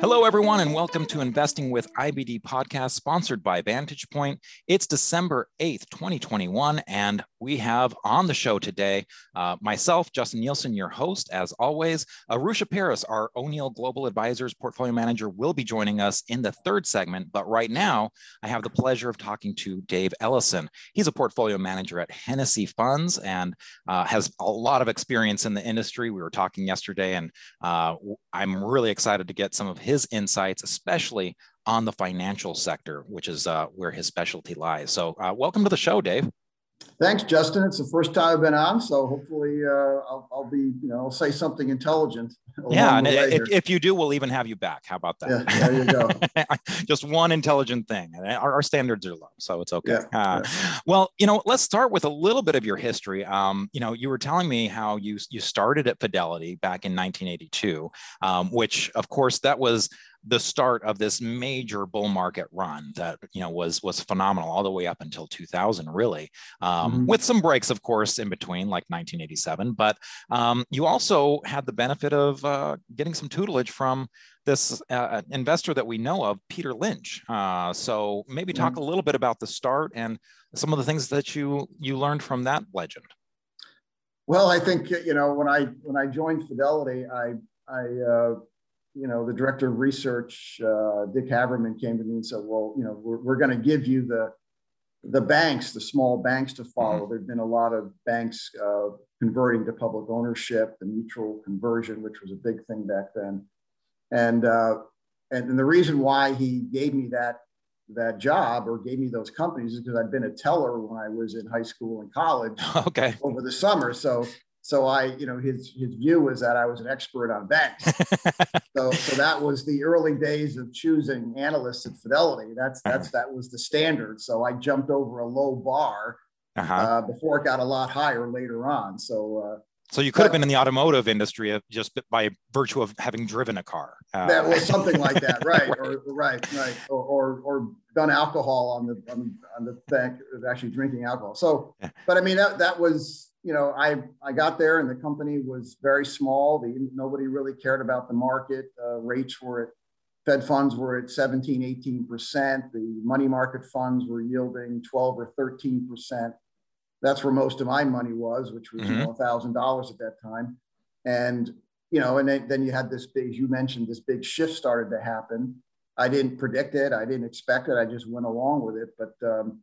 Hello, everyone, and welcome to Investing with IBD podcast sponsored by Vantage Point. It's December 8th, 2021, and we have on the show today uh, myself, Justin Nielsen, your host, as always. Arusha Paris, our O'Neill Global Advisors portfolio manager, will be joining us in the third segment. But right now, I have the pleasure of talking to Dave Ellison. He's a portfolio manager at Hennessy Funds and uh, has a lot of experience in the industry. We were talking yesterday, and uh, I'm really excited to get some of his insights, especially on the financial sector, which is uh, where his specialty lies. So, uh, welcome to the show, Dave. Thanks, Justin. It's the first time I've been on, so hopefully uh, I'll, I'll, be, you know, I'll say something intelligent. Yeah, and if, if, you do, we'll even have you back. How about that? Yeah, there you go. Just one intelligent thing. Our, our, standards are low, so it's okay. Yeah, uh, yeah. Well, you know, let's start with a little bit of your history. Um, you know, you were telling me how you you started at Fidelity back in 1982, um, which, of course, that was the start of this major bull market run that you know was was phenomenal all the way up until 2000 really um, mm-hmm. with some breaks of course in between like 1987 but um, you also had the benefit of uh, getting some tutelage from this uh, investor that we know of peter lynch uh, so maybe talk mm-hmm. a little bit about the start and some of the things that you you learned from that legend well i think you know when i when i joined fidelity i i uh, you know, the director of research, uh, Dick Haverman, came to me and said, "Well, you know, we're, we're going to give you the the banks, the small banks, to follow. Mm-hmm. There've been a lot of banks uh, converting to public ownership, the mutual conversion, which was a big thing back then, and uh, and, and the reason why he gave me that that job or gave me those companies is because I'd been a teller when I was in high school and college okay. over the summer. So so I, you know, his his view was that I was an expert on banks. so so that was the early days of choosing analysts at Fidelity. That's uh-huh. that's that was the standard. So I jumped over a low bar uh-huh. uh, before it got a lot higher later on. So. Uh, so you could have been in the automotive industry just by virtue of having driven a car. Uh, that was something like that, right? right. Or right, right, or, or, or done alcohol on the on, on the fact of actually drinking alcohol. So, but I mean that that was you know, I, I got there and the company was very small. The, nobody really cared about the market. Uh, rates were at, Fed funds were at 17, 18%. The money market funds were yielding 12 or 13%. That's where most of my money was, which was, mm-hmm. you know, $1,000 at that time. And, you know, and then, then you had this big, you mentioned this big shift started to happen. I didn't predict it. I didn't expect it. I just went along with it. But, um,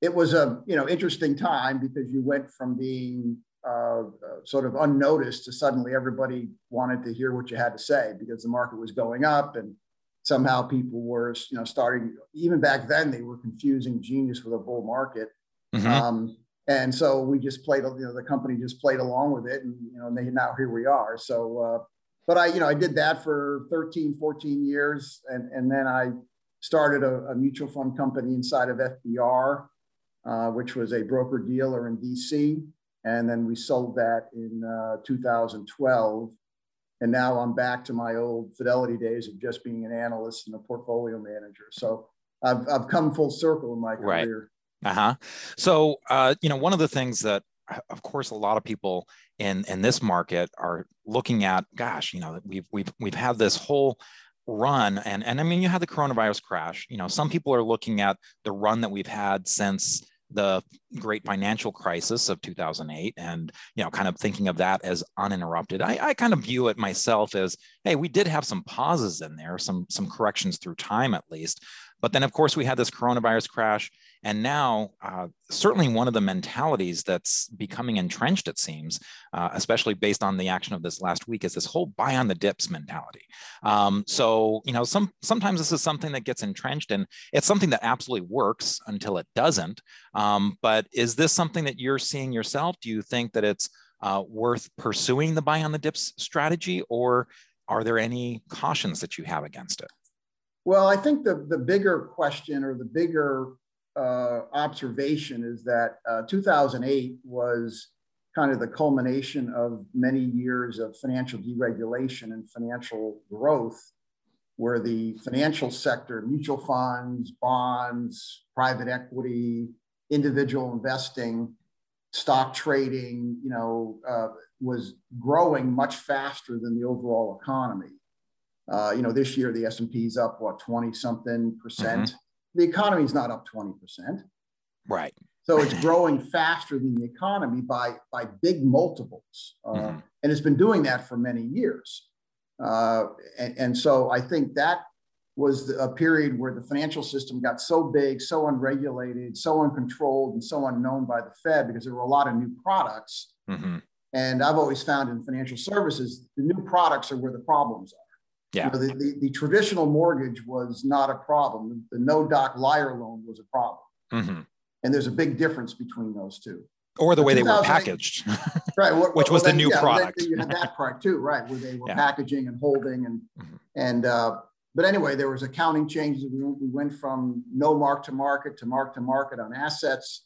it was a you know interesting time because you went from being uh, sort of unnoticed to suddenly everybody wanted to hear what you had to say because the market was going up and somehow people were you know starting even back then they were confusing genius with a bull market. Mm-hmm. um, and so we just played you know the company just played along with it and you know they, now here we are. So uh, but i you know i did that for 13 14 years and and then i started a, a mutual fund company inside of fbr uh, which was a broker dealer in DC. And then we sold that in uh, 2012. And now I'm back to my old Fidelity days of just being an analyst and a portfolio manager. So I've, I've come full circle in my career. Right. Uh huh. So, uh, you know, one of the things that, of course, a lot of people in in this market are looking at. Gosh, you know, we've we've we've had this whole run and and i mean you had the coronavirus crash you know some people are looking at the run that we've had since the great financial crisis of 2008 and you know kind of thinking of that as uninterrupted I, I, kind of view it myself as hey we did have some pauses in there some some corrections through time at least but then, of course, we had this coronavirus crash. And now, uh, certainly one of the mentalities that's becoming entrenched, it seems, uh, especially based on the action of this last week, is this whole buy on the dips mentality. Um, so, you know, some sometimes this is something that gets entrenched, and it's something that absolutely works until it doesn't. Um, but is this something that you're seeing yourself? Do you think that it's uh, worth pursuing the buy on the dips strategy, or are there any cautions that you have against it? Well, I think the, the bigger question or the bigger uh, observation is that uh, 2008 was kind of the culmination of many years of financial deregulation and financial growth, where the financial sector, mutual funds, bonds, private equity, individual investing, stock trading, you know, uh, was growing much faster than the overall economy. Uh, you know, this year the S&P is up, what, 20 something percent. Mm-hmm. The economy is not up 20%. Right. So it's growing faster than the economy by, by big multiples. Uh, mm-hmm. And it's been doing that for many years. Uh, and, and, so I think that was a period where the financial system got so big, so unregulated, so uncontrolled, and so unknown by the Fed because there were a lot of new products. Mm-hmm. And I've always found in financial services, the new products are where the problems are. Yeah. You know, the, the, the, traditional mortgage was not a problem. The, no doc liar loan was a problem. Mm-hmm. And there's a big difference between those two. Or the way they were packaged. right. What, which was well, the new yeah, product. you had that part too, right? Where they were yeah. packaging and holding and, mm-hmm. and, uh, but anyway, there was accounting changes. We, we went from no mark to market to mark to market on assets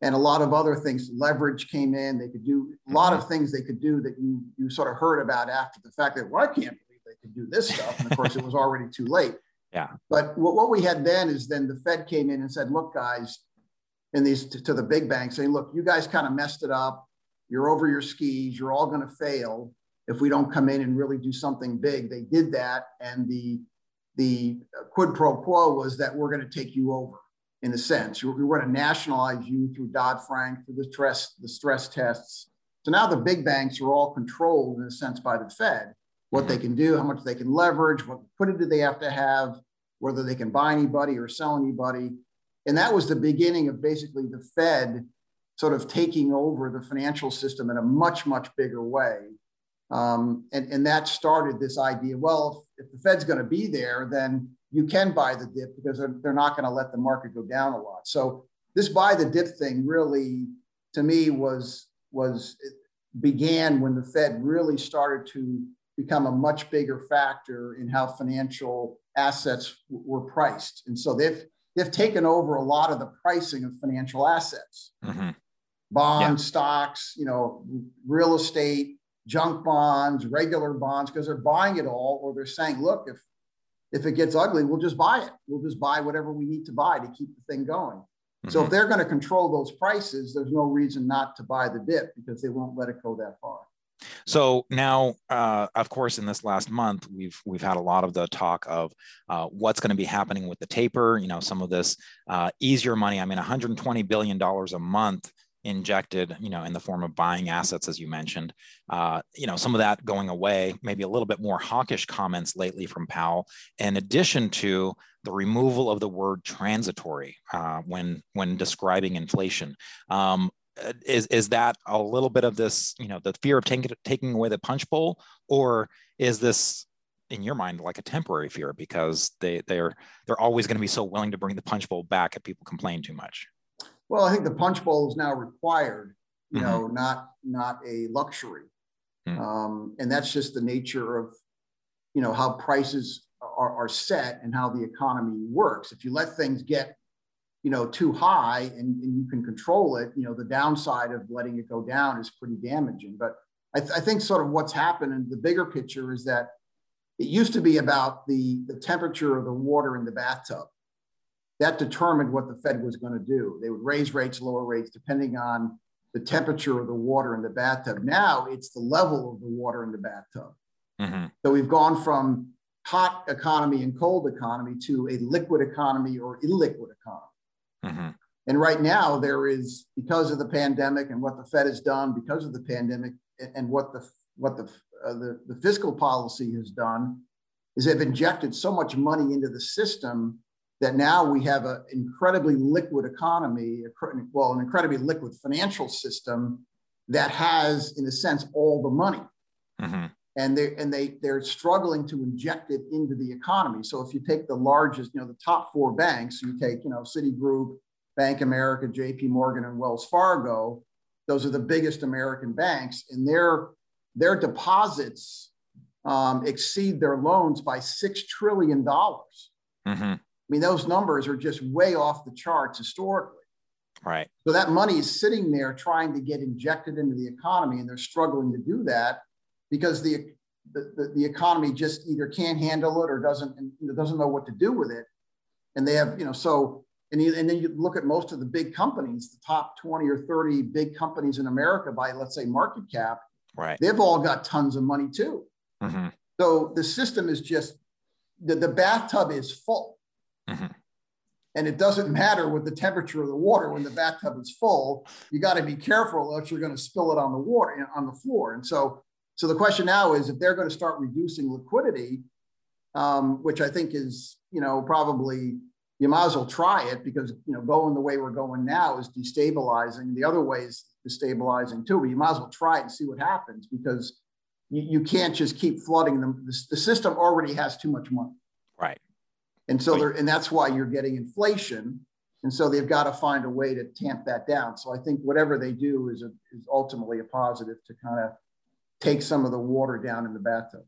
and a lot of other things. Leverage came in. They could do a lot mm-hmm. of things they could do that you, you sort of heard about after the fact that, well, I can't could do this stuff. And of course, it was already too late. Yeah. But what, what we had then is then the Fed came in and said, look, guys, in these to, to the big banks saying, look, you guys kind of messed it up. You're over your skis. You're all going to fail if we don't come in and really do something big. They did that. And the the quid pro quo was that we're going to take you over in a sense. We were going to nationalize you through Dodd Frank, through the stress, the stress tests. So now the big banks are all controlled in a sense by the Fed. What they can do, how much they can leverage, what liquidity they have to have, whether they can buy anybody or sell anybody. And that was the beginning of basically the Fed sort of taking over the financial system in a much, much bigger way. Um, and, and that started this idea well, if, if the Fed's going to be there, then you can buy the dip because they're, they're not going to let the market go down a lot. So this buy the dip thing really, to me, was was began when the Fed really started to become a much bigger factor in how financial assets w- were priced. And so they've they've taken over a lot of the pricing of financial assets, mm-hmm. bonds, yeah. stocks, you know, real estate, junk bonds, regular bonds, because they're buying it all, or they're saying, look, if if it gets ugly, we'll just buy it. We'll just buy whatever we need to buy to keep the thing going. Mm-hmm. So if mm-hmm. they're going to control those prices, there's no reason not to buy the dip because they won't let it go that far. So now, uh, of course, in this last month, we've we've had a lot of the talk of uh, what's going to be happening with the taper. You know, some of this uh, easier money. I mean, 120 billion dollars a month injected, you know, in the form of buying assets, as you mentioned. Uh, you know, some of that going away. Maybe a little bit more hawkish comments lately from Powell. In addition to the removal of the word transitory uh, when when describing inflation. Um, is is that a little bit of this you know the fear of taking taking away the punch bowl or is this in your mind like a temporary fear because they they're they're always going to be so willing to bring the punch bowl back if people complain too much well i think the punch bowl is now required you mm-hmm. know not not a luxury mm-hmm. um, and that's just the nature of you know how prices are, are set and how the economy works if you let things get you know too high and, and you can control it you know the downside of letting it go down is pretty damaging. But I, th- I think sort of what's happened in the bigger picture is that it used to be about the, the temperature of the water in the bathtub. That determined what the fed was going to do. They would raise rates lower rates depending on the temperature of the water in the bathtub. Now it's the level of the water in the bathtub. Mm-hmm. so we've gone from hot economy and cold economy to a liquid economy or illiquid economy Mm-hmm. And right now, there is because of the pandemic and what the Fed has done, because of the pandemic, and what the what the uh, the, the fiscal policy has done, is they've injected so much money into the system that now we have an incredibly liquid economy, well, an incredibly liquid financial system that has, in a sense, all the money. Mm-hmm. And they and they they're struggling to inject it into the economy. So if you take the largest, you know, the top four banks, you take, you know, Citigroup, Bank America, JP Morgan, and Wells Fargo, those are the biggest American banks, and their, their deposits um, exceed their loans by $6 trillion. Mm-hmm. I mean, those numbers are just way off the charts historically. Right. So that money is sitting there trying to get injected into the economy, and they're struggling to do that because the the, the, the economy just either can't handle it or doesn't doesn't know what to do with it. And they have, you know, so and, you, and then you look at most of the big companies, the top 20 or 30 big companies in America by, let's say, market cap, right. they've all got tons of money too. Mm-hmm. So the system is just the, the bathtub is full. Mm-hmm. And it doesn't matter what the temperature of the water when the bathtub is full. You got to be careful, else you're going to spill it on the water on the floor. And so, so the question now is if they're going to start reducing liquidity, um, which I think is you know probably you might as well try it because you know going the way we're going now is destabilizing. The other way is destabilizing too, but you might as well try it and see what happens because you, you can't just keep flooding them. The, the system already has too much money. Right. And so they're, and that's why you're getting inflation. And so they've got to find a way to tamp that down. So I think whatever they do is, a, is ultimately a positive to kind of take some of the water down in the bathtub.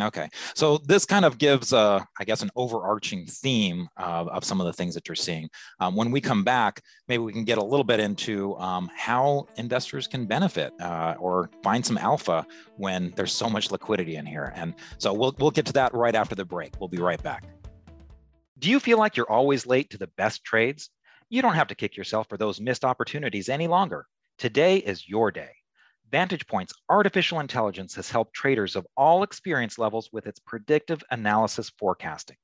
Okay, so this kind of gives, a, I guess, an overarching theme of, of some of the things that you're seeing. Um, when we come back, maybe we can get a little bit into um, how investors can benefit uh, or find some alpha when there's so much liquidity in here. And so we'll, we'll get to that right after the break. We'll be right back. Do you feel like you're always late to the best trades? You don't have to kick yourself for those missed opportunities any longer. Today is your day. Vantage Point's artificial intelligence has helped traders of all experience levels with its predictive analysis forecasting.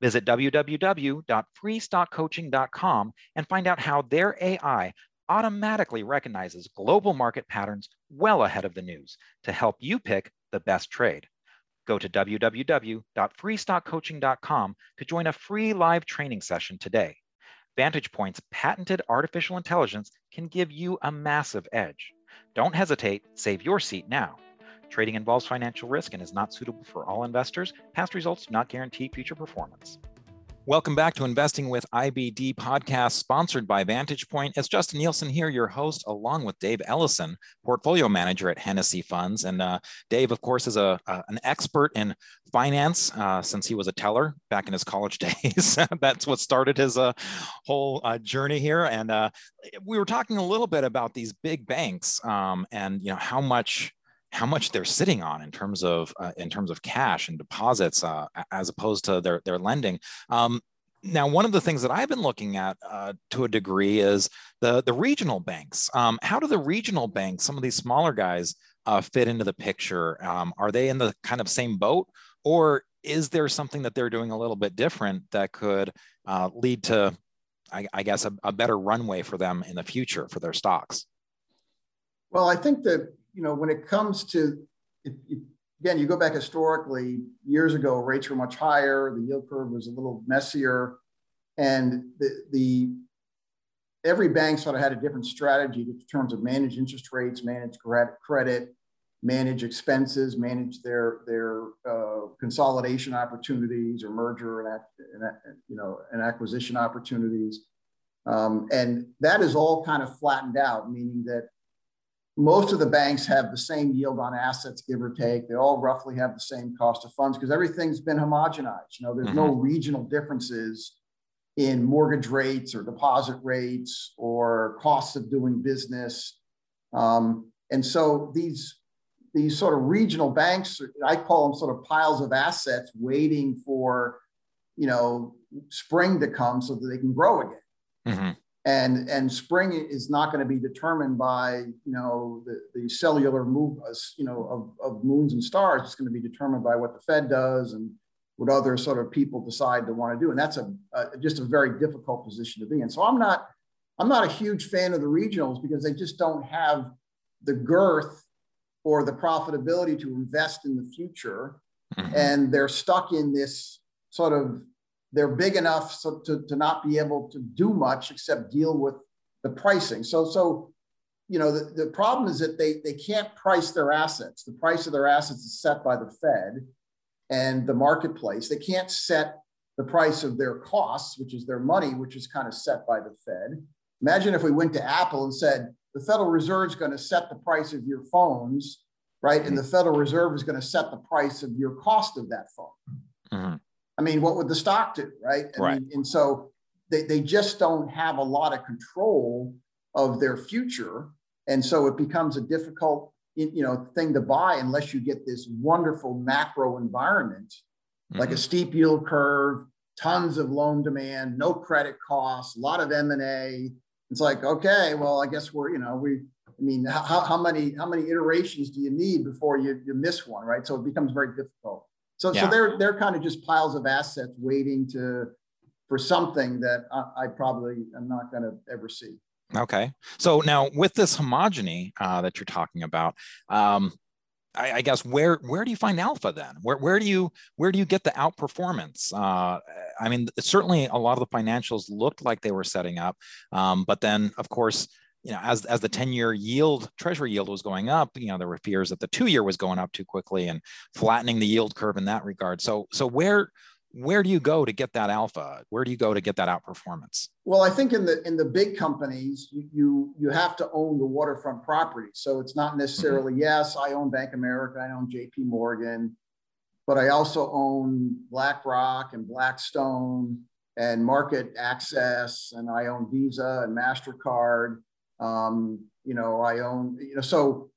Visit www.freestockcoaching.com and find out how their AI automatically recognizes global market patterns well ahead of the news to help you pick the best trade. Go to www.freestockcoaching.com to join a free live training session today. Vantage Point's patented artificial intelligence can give you a massive edge. Don't hesitate, save your seat now. Trading involves financial risk and is not suitable for all investors. Past results do not guarantee future performance. Welcome back to Investing with IBD podcast, sponsored by Vantage Point. It's Justin Nielsen here, your host, along with Dave Ellison, portfolio manager at Hennessy Funds. And uh, Dave, of course, is a, an expert in finance uh, since he was a teller back in his college days. That's what started his uh, whole uh, journey here. And uh, we were talking a little bit about these big banks um, and you know how much how much they're sitting on in terms of uh, in terms of cash and deposits uh, as opposed to their their lending. Um, now, one of the things that I've been looking at uh, to a degree is the the regional banks. Um, how do the regional banks, some of these smaller guys, uh, fit into the picture? Um, are they in the kind of same boat, or is there something that they're doing a little bit different that could uh, lead to, I, I guess, a, a better runway for them in the future for their stocks? Well, I think that you know, when it comes to, if, if, again, you go back historically, years ago, rates were much higher, the yield curve was a little messier, and the, the every bank sort of had a different strategy in terms of manage interest rates, manage credit, manage expenses, manage their their uh, consolidation opportunities or merger and, and, you know and acquisition opportunities, um, and that is all kind of flattened out, meaning that most of the banks have the same yield on assets, give or take. They all roughly have the same cost of funds because everything's been homogenized. You know, there's mm-hmm. no regional differences in mortgage rates or deposit rates or costs of doing business. Um, and so these these sort of regional banks, I call them sort of piles of assets waiting for, you know, spring to come so that they can grow again. Mm-hmm and and spring is not going to be determined by you know the, the cellular move you know of, of moons and stars. It's going to be determined by what the fed does and what other sort of people decide to want to do. And that's a, a just a very difficult position to be in. So i'm not i'm not a huge fan of the regionals because they just don't have the girth or the profitability to invest in the future. Mm-hmm. and they're stuck in this sort of they're big enough so to, to not be able to do much except deal with the pricing. So, so you know, the, the problem is that they, they can't price their assets. The price of their assets is set by the Fed and the marketplace. They can't set the price of their costs, which is their money, which is kind of set by the Fed. Imagine if we went to Apple and said, the Federal Reserve is going to set the price of your phones, right? And the Federal Reserve is going to set the price of your cost of that phone. Mm-hmm. I mean, what would the stock do, right? I right. Mean, and so they, they just don't have a lot of control of their future. And so it becomes a difficult, you know, thing to buy unless you get this wonderful macro environment, mm-hmm. like a mm-hmm. steep yield curve, tons of loan demand, no credit costs, a lot of M&A. It's like, okay, well, I guess we're, you know, we, I mean, how, how many how many iterations do you need before you, you miss one, right? So it becomes very difficult. So, yeah. so they're they're kind of just piles of assets waiting to for something that I, I probably am not going to ever see. Okay. So now with this homogeny uh, that you're talking about, um, I, I, guess where where do you find alpha then? Where where do you where do you get the outperformance? Uh, I mean, certainly a lot of the financials looked like they were setting up, um, but then of course, you know, as as the ten year yield treasury yield was going up, you know, there were fears that the two year was going up too quickly and flattening the yield curve in that regard. So so where where do you go to get that alpha? Where do you go to get that outperformance? Well, I think in the in the big companies, you you, you have to own the waterfront property. So it's not necessarily mm-hmm. yes, I own Bank America, I own J.P. Morgan, but I also own BlackRock and Blackstone and MarketAxess, and I own Visa and Mastercard. Um, you know, I own you know so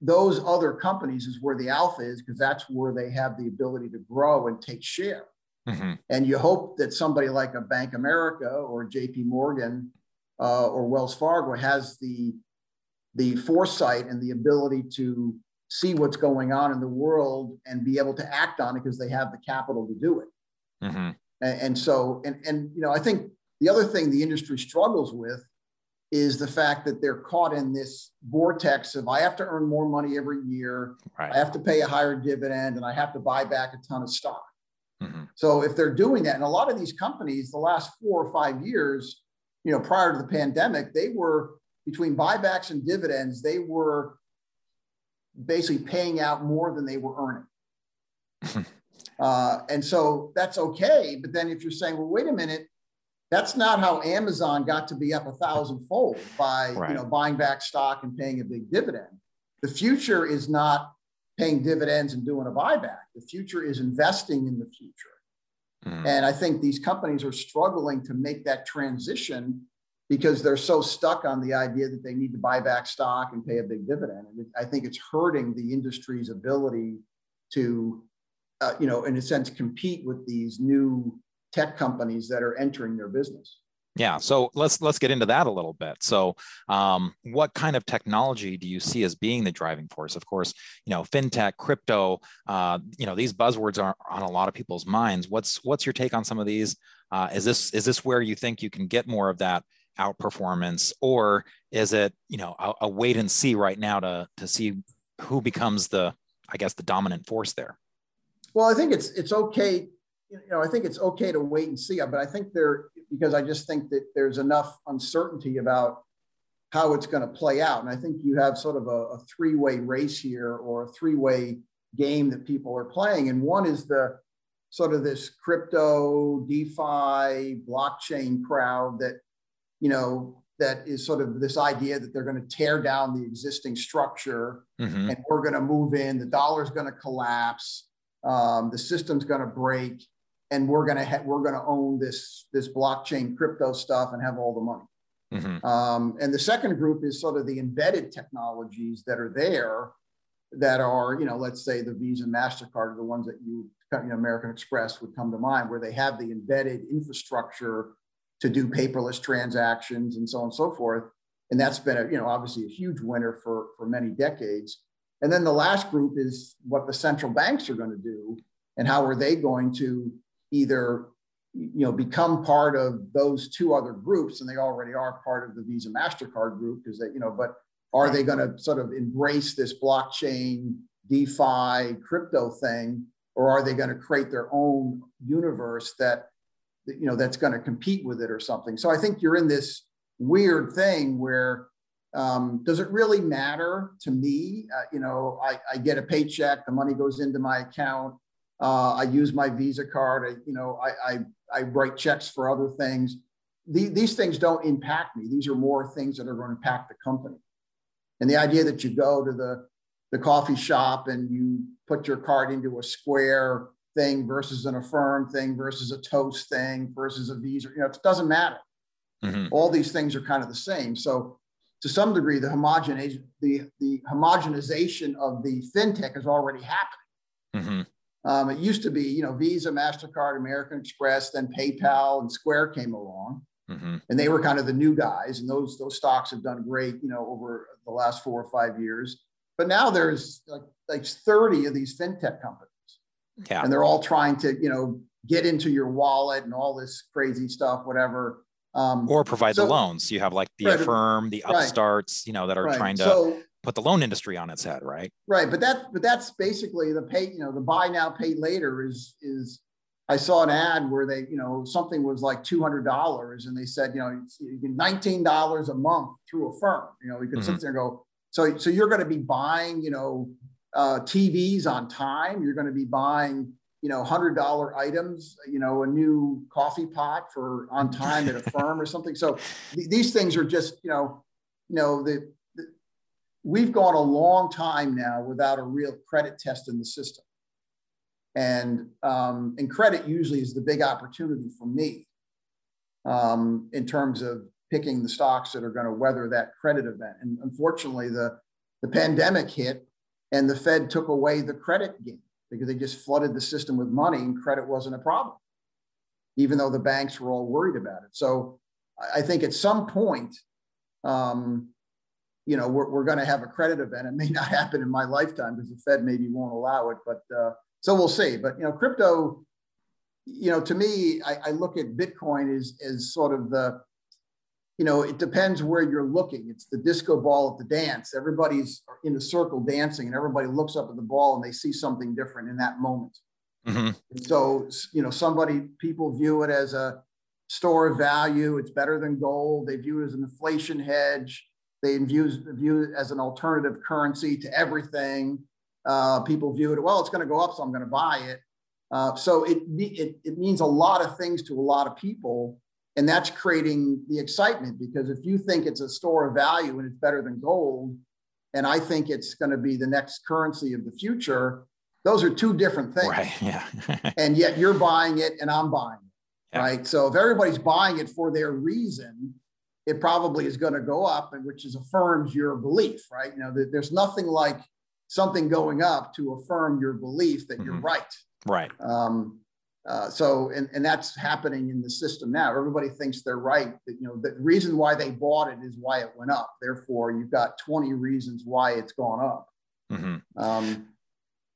those other companies is where the alpha is because that's where they have the ability to grow and take share. Mm-hmm. And you hope that somebody like a Bank America or JP Morgan uh, or Wells Fargo has the, the foresight and the ability to see what's going on in the world and be able to act on it because they have the capital to do it. Mm-hmm. And, and so, and, and, you know, I think the other thing the industry struggles with is the fact that they're caught in this vortex of I have to earn more money every year, right. I have to pay a higher dividend, and I have to buy back a ton of stock. Mm-hmm. So if they're doing that, and a lot of these companies, the last four or five years, you know, prior to the pandemic, they were between buybacks and dividends, they were basically paying out more than they were earning. uh, and so that's okay. But then if you're saying, well, wait a minute, that's not how Amazon got to be up a thousandfold by right. you know buying back stock and paying a big dividend. The future is not paying dividends and doing a buyback. The future is investing in the future. Mm. And I think these companies are struggling to make that transition because they're so stuck on the idea that they need to buy back stock and pay a big dividend. And I think it's hurting the industry's ability to, uh, you know, in a sense, compete with these new tech companies that are entering their business. Yeah, so let's let's get into that a little bit. So, um, what kind of technology do you see as being the driving force? Of course, you know, fintech, crypto. Uh, you know, these buzzwords are on a lot of people's minds. What's what's your take on some of these? Uh, is this is this where you think you can get more of that outperformance, or is it you know a, a wait and see right now to to see who becomes the I guess the dominant force there? Well, I think it's it's okay you know, I think it's okay to wait and see, but I think there, because I just think that there's enough uncertainty about how it's going to play out. And I think you have sort of a, a three way race here or a three way game that people are playing. And one is the sort of this crypto, DeFi, blockchain crowd that, you know, that is sort of this idea that they're going to tear down the existing structure mm-hmm. and we're going to move in, the dollar's going to collapse, um, the system's going to break and we're gonna ha- we're gonna own this this blockchain crypto stuff and have all the money. Mm-hmm. Um, and the second group is sort of the embedded technologies that are there that are, you know, let's say the Visa, and Mastercard are the ones that you, you know, American Express would come to mind, where they have the embedded infrastructure to do paperless transactions and so on and so forth. And that's been a, you know, obviously a huge winner for for many decades. And then the last group is what the central banks are going to do and how are they going to either you know become part of those two other groups and they already are part of the visa mastercard group because they you know but are they going to sort of embrace this blockchain defi crypto thing? Or are they going to create their own universe that you know that's going to compete with it or something? So i think you're in this weird thing where um, does it really matter to me? Uh, you know I, I get a paycheck the money goes into my account uh, I use my Visa card. I, you know, I, I, I write checks for other things. The, these things don't impact me. These are more things that are going to impact the company. And the idea that you go to the, the coffee shop and you put your card into a Square thing versus an Affirm thing versus a Toast thing versus a Visa, you know, it doesn't matter. Mm-hmm. All these things are kind of the same. So to some degree, the homogenization, the, the homogenization of the fintech is already happening. Mm-hmm. Um, it used to be, you know, Visa, MasterCard, American Express, then PayPal and Square came along. Mm-hmm. And they were kind of the new guys. And those, those stocks have done great, you know, over the last four or five years. But now there's like, like 30 of these fintech companies. Yeah. And they're all trying to, you know, get into your wallet and all this crazy stuff, whatever. Um, or provide so, the loans. You have like the right, Affirm, the upstarts, right, you know, that are right. trying to so, put the loan industry on its head, right? Right, but that but that's basically the pay. You know, the buy now, pay later is is. I saw an ad where they, you know, something was like two hundred dollars, and they said, you know, nineteen dollars a month through Affirm. You know, you could mm-hmm. sit there and go, so so you're going to be buying, you know, uh, TVs on time. You're going to be buying you know, hundred dollar items, you know, a new coffee pot for on time at a firm or something. So th- these things are just, you know, you know, the, we've gone a long time now without a real credit test in the system. And um, and credit usually is the big opportunity for me um, in terms of picking the stocks that are going to weather that credit event. And unfortunately, the the pandemic hit and the Fed took away the credit game because they just flooded the system with money and credit wasn't a problem, even though the banks were all worried about it. So I think at some point, um, you know, we're, we're going to have a credit event. It may not happen in my lifetime because the Fed maybe won't allow it, but uh, so we'll see. But you know, crypto, you know, to me, I, I look at Bitcoin as as sort of the you know, it depends where you're looking. It's the disco ball at the dance. Everybody's in a circle dancing, and everybody looks up at the ball and they see something different in that moment. Mm-hmm. So, you know, somebody people view it as a store of value. It's better than gold. They view it as an inflation hedge. They view, view it as an alternative currency to everything. Uh, people view it well. It's going to go up, so I'm going to buy it. Uh, so it, it it means a lot of things to a lot of people and that's creating the excitement because if you think it's a store of value and it's better than gold, and I think it's going to be the next currency of the future, those are two different things. Right. Yeah. and yet you're buying it and I'm buying it. Yeah. Right. So if everybody's buying it for their reason, it probably is going to go up, and which is affirms your belief, right? You know, that there's nothing like something going up to affirm your belief that mm-hmm. you're right. Right. Um, uh, so, and, and that's happening in the system now. Everybody thinks they're right. That, you know, the reason why they bought it is why it went up. Therefore, you've got 20 reasons why it's gone up. Mm-hmm. Um,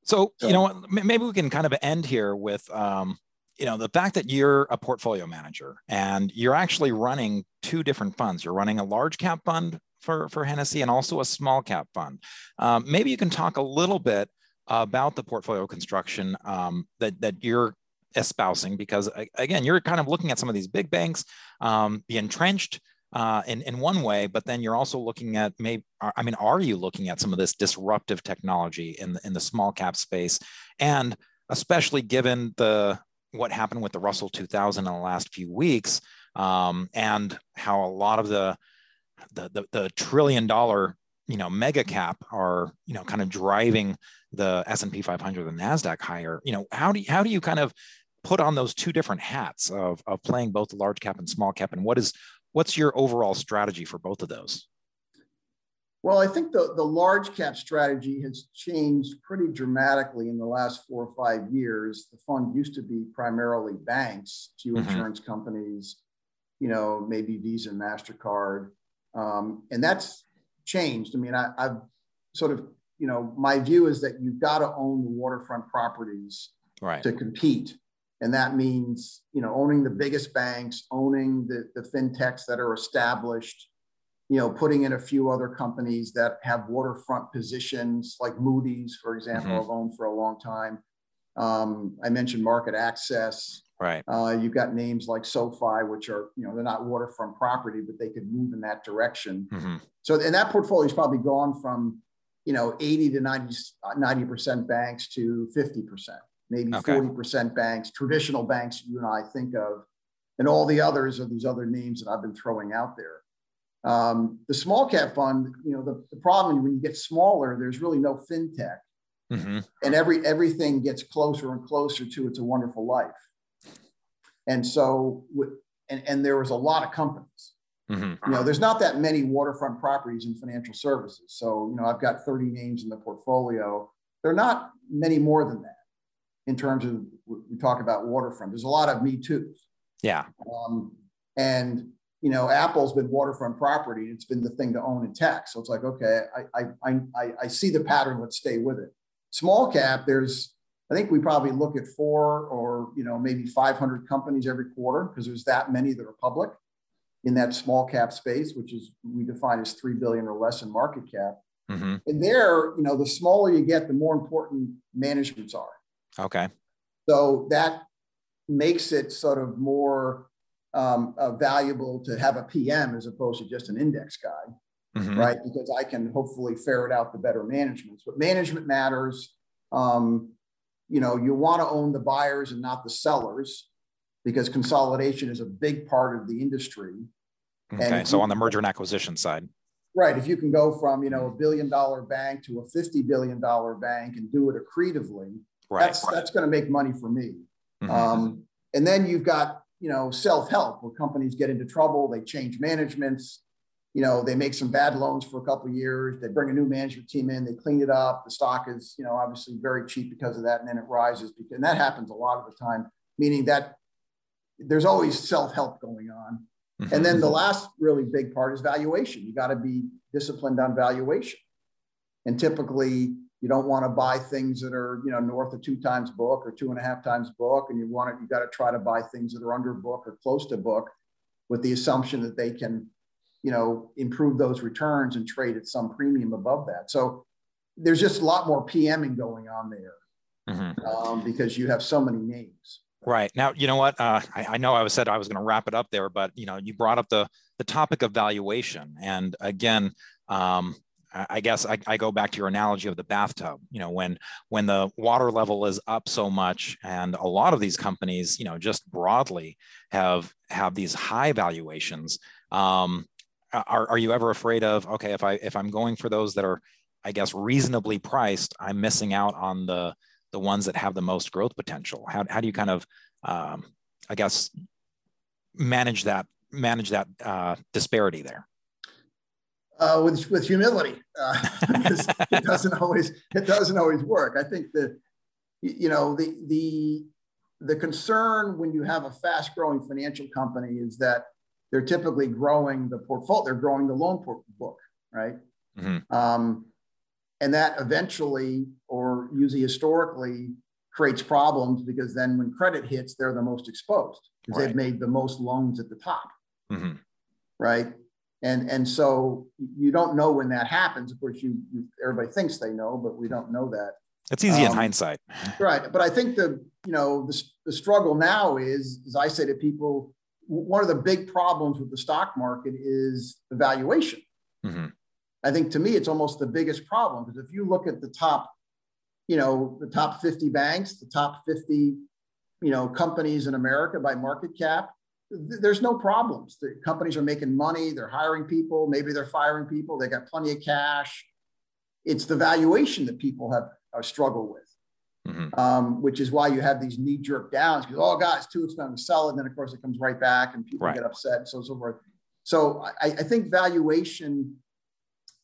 so, so, you know, maybe we can kind of end here with, um, you know, the fact that you're a portfolio manager and you're actually running two different funds. You're running a large cap fund for, for Hennessy and also a small cap fund. Um, maybe you can talk a little bit about the portfolio construction um, that, that you're espousing because again you're kind of looking at some of these big banks um, the entrenched uh, in, in one way but then you're also looking at maybe i mean are you looking at some of this disruptive technology in the, in the small cap space and especially given the what happened with the russell 2000 in the last few weeks um, and how a lot of the the, the, the trillion dollar you know mega cap are you know kind of driving the S&P 500 the Nasdaq higher. You know how do you, how do you kind of put on those two different hats of, of playing both the large cap and small cap? And what is what's your overall strategy for both of those well i think the, the large cap strategy has changed pretty dramatically in the last four or five years the fund used to be primarily banks few mm-hmm. insurance companies you know maybe visa and mastercard um, and that's changed i mean I, i've sort of you know my view is that you've got to own the waterfront properties right. to compete and that means you know owning the biggest banks owning the, the fintechs that are established you know putting in a few other companies that have waterfront positions like moody's for example mm-hmm. i've owned for a long time um, i mentioned MarketAxess right uh, you've got names like sofi which are you know they're not waterfront property but they could move in that direction mm-hmm. so and that portfolio has probably gone from you know 80 to 90 90% banks to 50% maybe okay. 40% banks, traditional banks you and I think of, and all the others are these other names that I've been throwing out there. Um, the small cap fund, you know, the, the problem when you get smaller, there's really no fintech. Mm-hmm. And every everything gets closer and closer to it's a wonderful life. And so, and, and there was a lot of companies. Mm-hmm. You know, there's not that many waterfront properties in financial services. So, you know, I've got 30 names in the portfolio. There are not many more than that in terms of we talk about waterfront. There's a lot of me too. Yeah. Um, and you know, Apple's been waterfront property. It's been the thing to own in tech. So it's like, okay, I I I I see the pattern. Let's stay with it. Small cap, there's I think we probably look at four or you know maybe 500 companies every quarter because there's that many that are public in that small cap space, which is we define as three billion or less in market cap. Mm-hmm. And there, you know, the smaller you get, the more important managements are. Okay. So that makes it sort of more um, uh, valuable to have a PM as opposed to just an index guy, mm-hmm. right? Because I can hopefully ferret out the better managements. But management matters. Um, you know, you want to own the buyers and not the sellers because consolidation is a big part of the industry. Okay, so on the merger and acquisition side. Right. If you can go from, you know, a billion dollar bank to a $50 billion bank and do it accretively, right. that's, that's going to make money for me. Mm-hmm. Um, and then you've got, you know, self-help where companies get into trouble, they change managements, you know, they make some bad loans for a couple of years, they bring a new management team in, they clean it up. The stock is, you know, obviously very cheap because of that. And then it rises because, and that happens a lot of the time, meaning that there's always self-help going on. Mm-hmm. And then the last really big part is valuation. You got to be disciplined on valuation. And typically you don't want to buy things that are, you know, north of two times book or two and a half times book. And you want to, you got to try to buy things that are under book or close to book with the assumption that they can, you know, improve those returns and trade at some premium above that. So there's just a lot more PMing going on there mm-hmm. um, because you have so many names. Right now, you know what? Uh, I, I, know I was said I was going to wrap it up there, but you know, you brought up the the topic of valuation, and again, um, I guess I, I, go back to your analogy of the bathtub. You know, when when the water level is up so much, and a lot of these companies, you know, just broadly have have these high valuations. Um, are are you ever afraid of okay, if I if I'm going for those that are, I guess, reasonably priced, I'm missing out on the the ones that have the most growth potential? How, how do you kind of, um, I guess, manage that manage that uh, disparity there? Uh, with with humility, uh, it doesn't always it doesn't always work. I think that you know the the the concern when you have a fast growing financial company is that they're typically growing the portfolio, they're growing the loan book, right? Mm-hmm. Um, and that eventually or usually historically creates problems because then when credit hits they're the most exposed because right. they've made the most loans at the top mm-hmm. right and and so you don't know when that happens. Of course you, you, everybody thinks they know but we don't know that. It's easy um, in hindsight. right. But i think the you know the, the struggle now is as i say to people one of the big problems with the stock market is the valuation. Mm-hmm. I think to me, it's almost the biggest problem because if you look at the top, you know, the top 50 banks, the top 50, you know, companies in America by market cap, th- there's no problems. The companies are making money, they're hiring people, maybe they're firing people, they got plenty of cash. It's the valuation that people have uh, struggle with. Mm-hmm. Um, which is why you have these knee jerk downs because oh god it's too expensive to sell it and then of course it comes right back and people right. get upset and so on so forth so I, I think valuation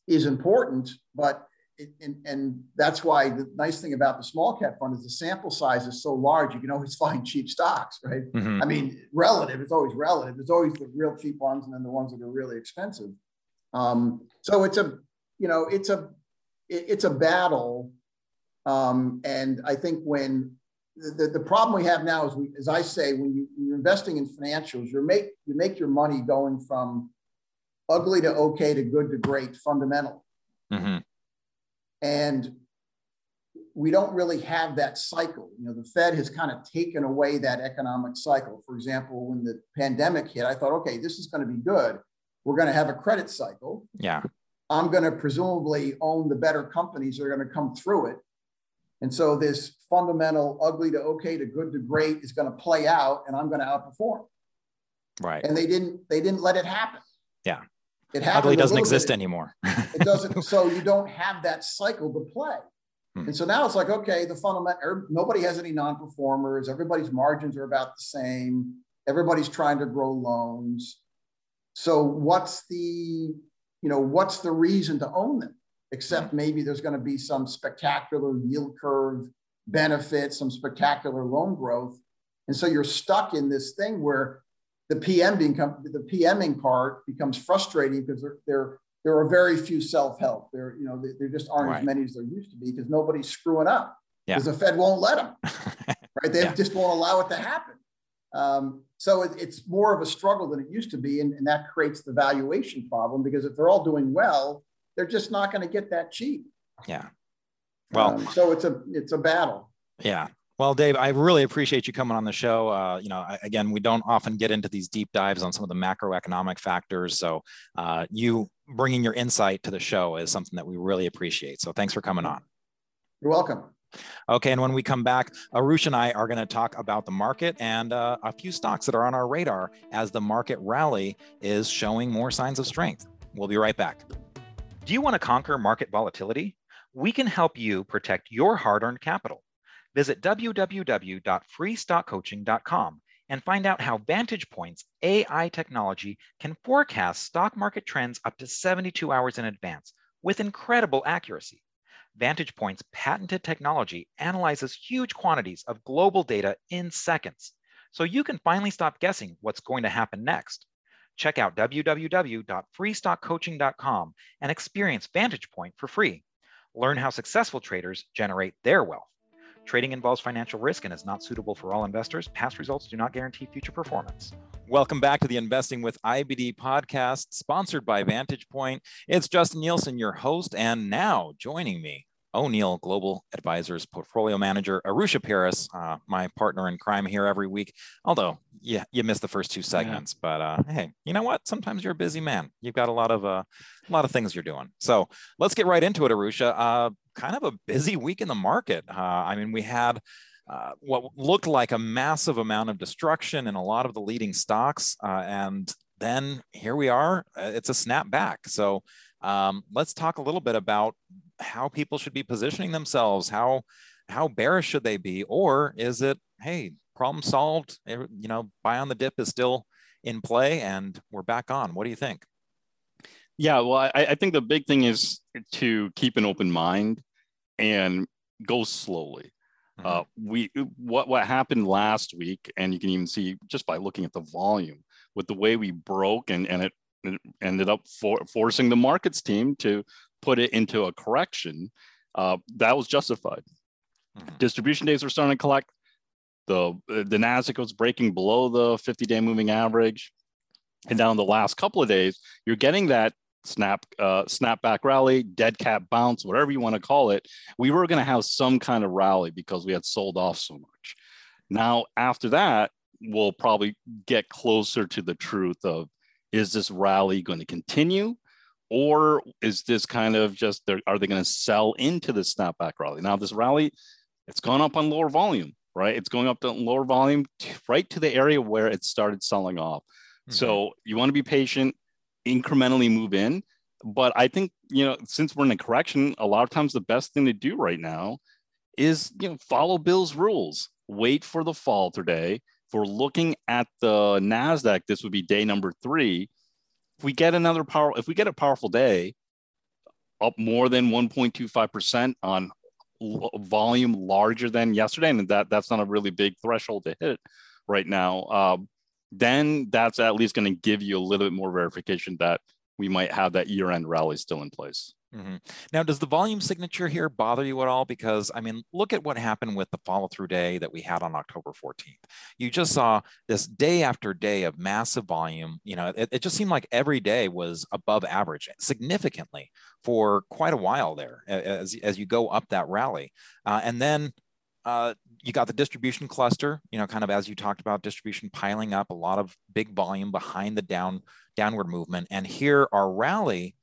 is important, but it, and, and that's why the nice thing about the small cap fund is the sample size is so large, you can always find cheap stocks, right? Mm-hmm. I mean, relative, it's always relative. There's always the real cheap ones and then the ones that are really expensive. Um, so it's a, you know, it's a, it, it's a battle. Um, and I think when the, the problem we have now is, we, as I say, when, you, when you're investing in financials, you make you make your money going from ugly to okay to good to great fundamental. Mm-hmm. And we don't really have that cycle. You know, the Fed has kind of taken away that economic cycle. For example, when the pandemic hit, I thought, okay, this is going to be good. We're going to have a credit cycle. Yeah. I'm going to presumably own the better companies that are going to come through it. And so this fundamental ugly to okay to good to great is going to play out and I'm going to outperform. Right. And they didn't they didn't let it happen. Yeah. It ugly doesn't exist bit. anymore. it doesn't. So you don't have that cycle to play. Hmm. And so now it's like, okay, the fundamental, er, nobody has any non-performers. Everybody's margins are about the same. Everybody's trying to grow loans. So what's the, you know, what's the reason to own them? Except hmm. maybe there's going to be some spectacular yield curve benefit, some spectacular loan growth. And so you're stuck in this thing where the PM become the PMing part becomes frustrating because there, there, there are very few self-help. There, you know, there just aren't right. as many as there used to be because nobody's screwing up. because the Fed won't let them, right? They yeah. just won't allow it to happen. Um, so it, it's more of a struggle than it used to be, and, and that creates the valuation problem because if they're all doing well, they're just not going to get that cheap. Yeah. Well, um, so it's a it's a battle. Yeah. Well, Dave, I really appreciate you coming on the show. Uh, you know, I, again, we don't often get into these deep dives on some of the macroeconomic factors. So, uh, you bringing your insight to the show is something that we really appreciate. So, thanks for coming on. You're welcome. Okay, and when we come back, Arush and I are going to talk about the market and uh, a few stocks that are on our radar as the market rally is showing more signs of strength. We'll be right back. Do you want to conquer market volatility? We can help you protect your hard earned capital. Visit www.freestockcoaching.com and find out how Vantage Point's AI technology can forecast stock market trends up to 72 hours in advance with incredible accuracy. Vantage Point's patented technology analyzes huge quantities of global data in seconds, so you can finally stop guessing what's going to happen next. Check out www.freestockcoaching.com and experience Vantage Point for free. Learn how successful traders generate their wealth. Trading involves financial risk and is not suitable for all investors. Past results do not guarantee future performance. Welcome back to the Investing with IBD podcast, sponsored by Vantage Point. It's Justin Nielsen, your host, and now joining me O'Neill Global Advisors Portfolio Manager, Arusha Paris, uh, my partner in crime here every week. Although, yeah, you missed the first two segments, yeah. but uh, hey, you know what? Sometimes you're a busy man. You've got a lot of uh, a lot of things you're doing. So let's get right into it, Arusha. Uh, kind of a busy week in the market. Uh, I mean, we had. Uh, what looked like a massive amount of destruction in a lot of the leading stocks. Uh, and then here we are, uh, it's a snapback. So um, let's talk a little bit about how people should be positioning themselves how how bearish should they be? Or is it hey problem solved you know buy on the dip is still in play and we're back on. What do you think? Yeah well i, I think the big thing is to keep an open mind and go slowly. Mm-hmm. uh, we what what happened last week and you can even see just by looking at the volume with the way we broke and and it, it ended up for, forcing the markets team to put it into a correction, uh, that was justified. Mm-hmm. Distribution days were starting to collect. The the Nasdaq was breaking below the 50 day moving average, and now in the last couple of days, you're getting that snap uh, snapback rally, dead cat bounce, whatever you want to call it. We were going to have some kind of rally because we had sold off so much. Now after that, we'll probably get closer to the truth of is this rally going to continue? Or is this kind of just are they going to sell into the snapback rally? Now this rally it's gone up on lower volume right? It's going up to lower volume right to the area where it started selling off. Mm-hmm. so you want to be patient incrementally move in. But i think you know since we're in a correction a lot of times the best thing to do right now is you know follow bill's rules. Wait for the fall today we're looking at the nasdaq this would be day number three if we get another power, if we get a powerful day, up more than 1.25% on volume larger than yesterday, and that that's not a really big threshold to hit right now. Uh, then that's at least going to give you a little bit more verification that we might have that year-end rally still in place. Mm-hmm. Now, does the volume signature here bother you at all? Because, I mean, look at what happened with the follow through day that we had on October 14th. You just saw this day after day of massive volume. You know, it, it just seemed like every day was above average significantly for quite a while there as, as you go up that rally. Uh, and then uh, you got the distribution cluster, you know, kind of as you talked about distribution piling up a lot of big volume behind the down downward movement. And here our rally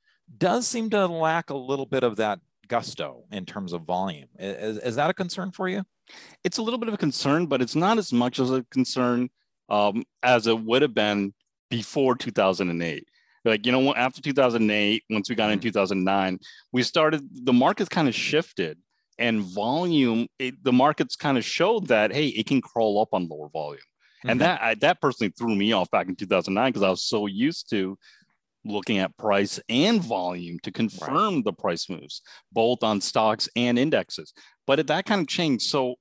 does seem to lack a little bit of that gusto in terms of volume. Is, is that a concern for you? It's a little bit of a concern, but it's not as much as a concern um, as it would have been before 2008. Like, you know, after 2008, once we got in mm-hmm. 2009, we started, the markets kind of shifted and volume, it, the markets kind of showed that, hey, it can crawl up on lower volume. Mm-hmm. And that I, that personally threw me off back in 2009 because I was so used to looking at price and volume to confirm right. the price moves, both on stocks and indexes. But that kind of changed. So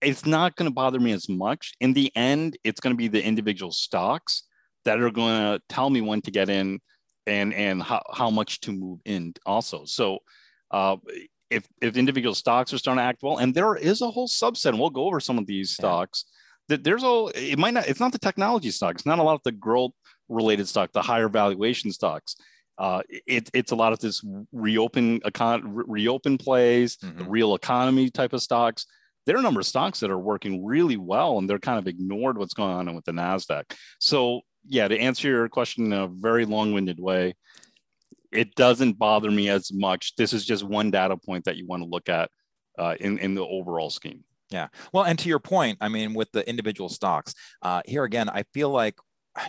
it's not going to bother me as much. In the end, it's going to be the individual stocks that are going to tell me when to get in and and how, how much to move in also. So uh, if if individual stocks are starting to act well, and there is a whole subset, and we'll go over some of these yeah. stocks. That there's a it might not it's not the technology stocks, not a lot of the growth related stock, the higher valuation stocks. Uh, it, it's a lot of this reopen econ, reopen plays, mm-hmm. the real economy type of stocks. There are a number of stocks that are working really well, and they're kind of ignored what's going on with the Nasdaq. So, yeah, to answer your question in a very long-winded way, it doesn't bother me as much. This is just one data point that you want to look at uh, in in the overall scheme. Yeah. Well, and to your point, I mean, with the individual stocks, uh, here again, I feel like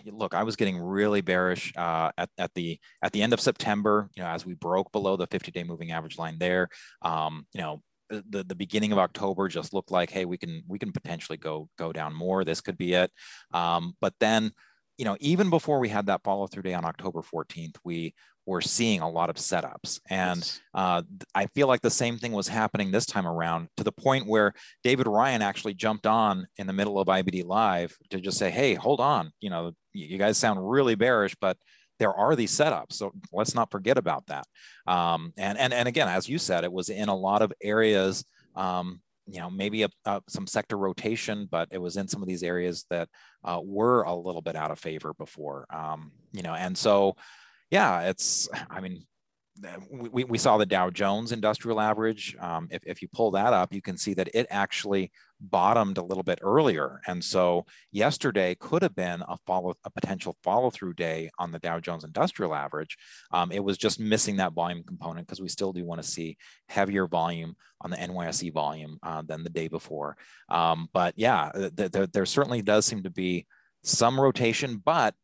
look, I was getting really bearish uh, at, at the at the end of September. You know, as we broke below the 50-day moving average line there. Um, you know, the, the beginning of October just looked like, hey, we can we can potentially go go down more. This could be it. Um, but then, you know, even before we had that follow through day on October 14th, we were seeing a lot of setups. And uh, I feel like the same thing was happening this time around to the point where David Ryan actually jumped on in the middle of IBD Live to just say, hey, hold on. You know, you guys sound really bearish, but there are these setups. So let's not forget about that. Um, and, and, and again, as you said, it was in a lot of areas. Um, you know maybe a, a, some sector rotation but it was in some of these areas that uh, were a little bit out of favor before um, you know and so yeah, it's, I mean, we, we saw the Dow Jones industrial average. Um, if, if you pull that up, you can see that it actually bottomed a little bit earlier. And so yesterday could have been a follow a potential follow through day on the Dow Jones industrial average. Um, it was just missing that volume component because we still do want to see heavier volume on the NYSE volume uh, than the day before. Um, but yeah, th- th- there certainly does seem to be some rotation, but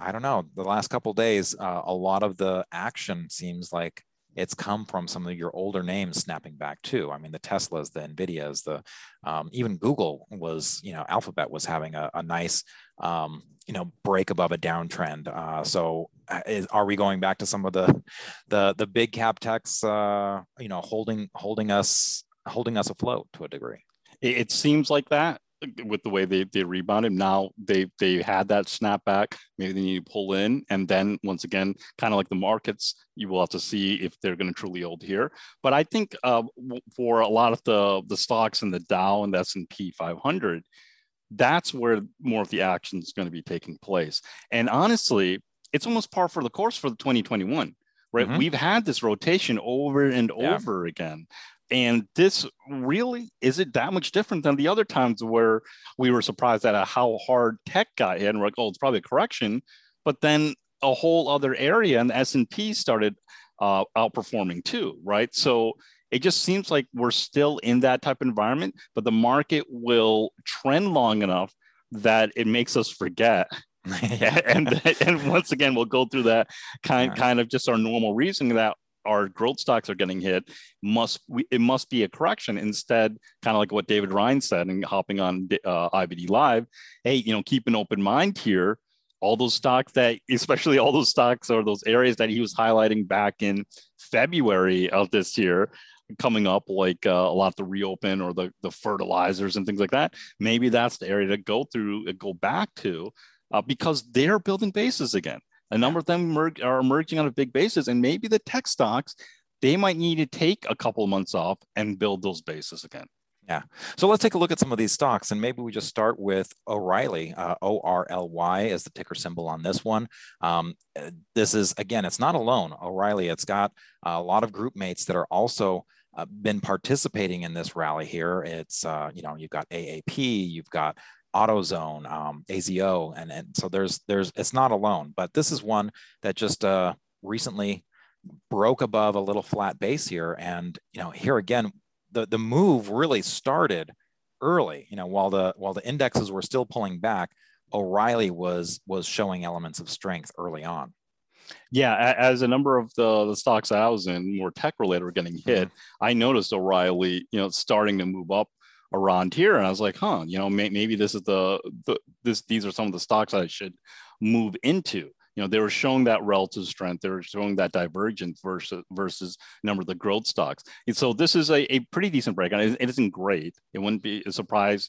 I don't know. The last couple days, uh, a lot of the action seems like it's come from some of your older names snapping back too. I mean, the Teslas, the Nvidias, the um, even Google was, you know, Alphabet was having a, a nice, um, you know, break above a downtrend. Uh, so, uh, is, are we going back to some of the the the big cap techs, uh, you know, holding holding us holding us afloat to a degree? It seems like that with the way they, they rebounded. Now they they had that snapback. Maybe they need to pull in, and then once again, kind of like the markets, you will have to see if they're going to truly hold here. But I think uh, for a lot of the the stocks in the Dow and the S and P 500, that's where more of the action is going to be taking place. And honestly, it's almost par for the course for the 2021 right? Mm-hmm. We've had this rotation over and yeah. over again. And this really is it that much different than the other times where we were surprised at how hard tech got hit and we're like, oh, it's probably a correction. But then a whole other area and the S&P started uh, outperforming too, right? So it just seems like we're still in that type of environment, but the market will trend long enough that it makes us forget and and once again we'll go through that kind kind of just our normal reasoning that our growth stocks are getting hit must we, it must be a correction instead kind of like what david ryan said and hopping on uh, ibd live hey you know keep an open mind here. All those stocks that especially all those stocks or those areas that he was highlighting back in february of this year coming up like uh, a lot to reopen or the, the fertilizers and things like that maybe that's the area to go through go back to uh, because they're building bases again a number of them are emerging on a big basis, and maybe the tech stocks they might need to take a couple of months off and build those bases again. Yeah. So let's take a look at some of these stocks, and maybe we just start with O'Reilly. Uh, o R L Y is the ticker symbol on this one. Um, this is again, it's not alone. O'Reilly. It's got a lot of group mates that are also uh, been participating in this rally here. It's uh, you know you've got AAP, you've got AutoZone, um, AZO, and and so there's there's it's not alone, but this is one that just uh, recently broke above a little flat base here, and you know here again the the move really started early. You know while the while the indexes were still pulling back, O'Reilly was was showing elements of strength early on. Yeah, as a number of the, the stocks I was in, more tech related, were getting hit. Mm-hmm. I noticed O'Reilly, you know, starting to move up around here and i was like huh you know may, maybe this is the, the this these are some of the stocks i should move into you know they were showing that relative strength they were showing that divergence versus versus number of the growth stocks and so this is a, a pretty decent break and it isn't great it wouldn't be a surprise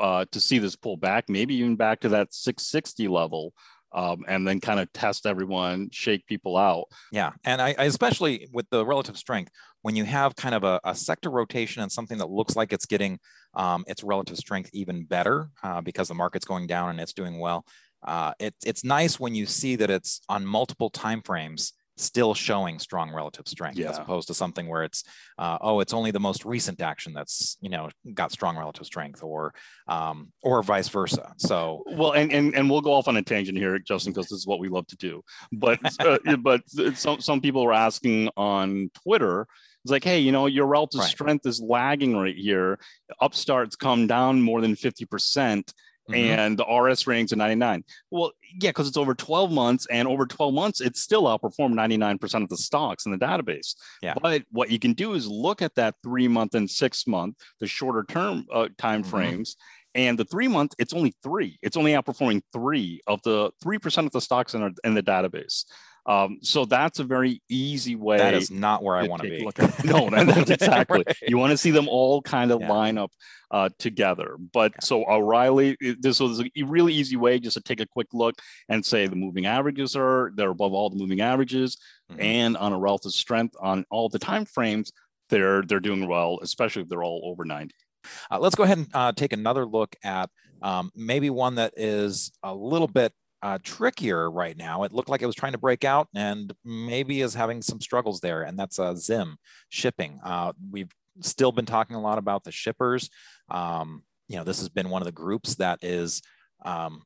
uh, to see this pull back maybe even back to that 660 level um, and then kind of test everyone, shake people out. Yeah, and I, I, especially with the relative strength, when you have kind of a, a sector rotation and something that looks like it's getting um, its relative strength even better uh, because the market's going down and it's doing well. Uh, it, it's nice when you see that it's on multiple time frames still showing strong relative strength yeah. as opposed to something where it's uh, oh it's only the most recent action that's you know got strong relative strength or um, or vice versa so well and, and and we'll go off on a tangent here justin because this is what we love to do but uh, but some some people were asking on twitter it's like hey you know your relative right. strength is lagging right here upstarts come down more than 50 percent Mm-hmm. and the RS ratings are 99. Well, yeah, because it's over 12 months, and over 12 months, it's still outperformed 99% of the stocks in the database. Yeah. But what you can do is look at that three month and six month, the shorter term uh, time mm-hmm. frames. And the three month, it's only three. It's only outperforming three of the three percent of the stocks in, our, in the database. Um, so that's a very easy way. That is not where I want to be. no, that's exactly. right. You want to see them all kind of yeah. line up uh, together. But yeah. so O'Reilly, this was a really easy way just to take a quick look and say the moving averages are they're above all the moving averages, mm-hmm. and on a relative strength on all the time frames, they're they're doing well, especially if they're all over 90. Uh, let's go ahead and uh, take another look at um, maybe one that is a little bit uh, trickier right now. It looked like it was trying to break out and maybe is having some struggles there. And that's uh, Zim shipping. Uh, we've still been talking a lot about the shippers. Um, you know, this has been one of the groups that is, um,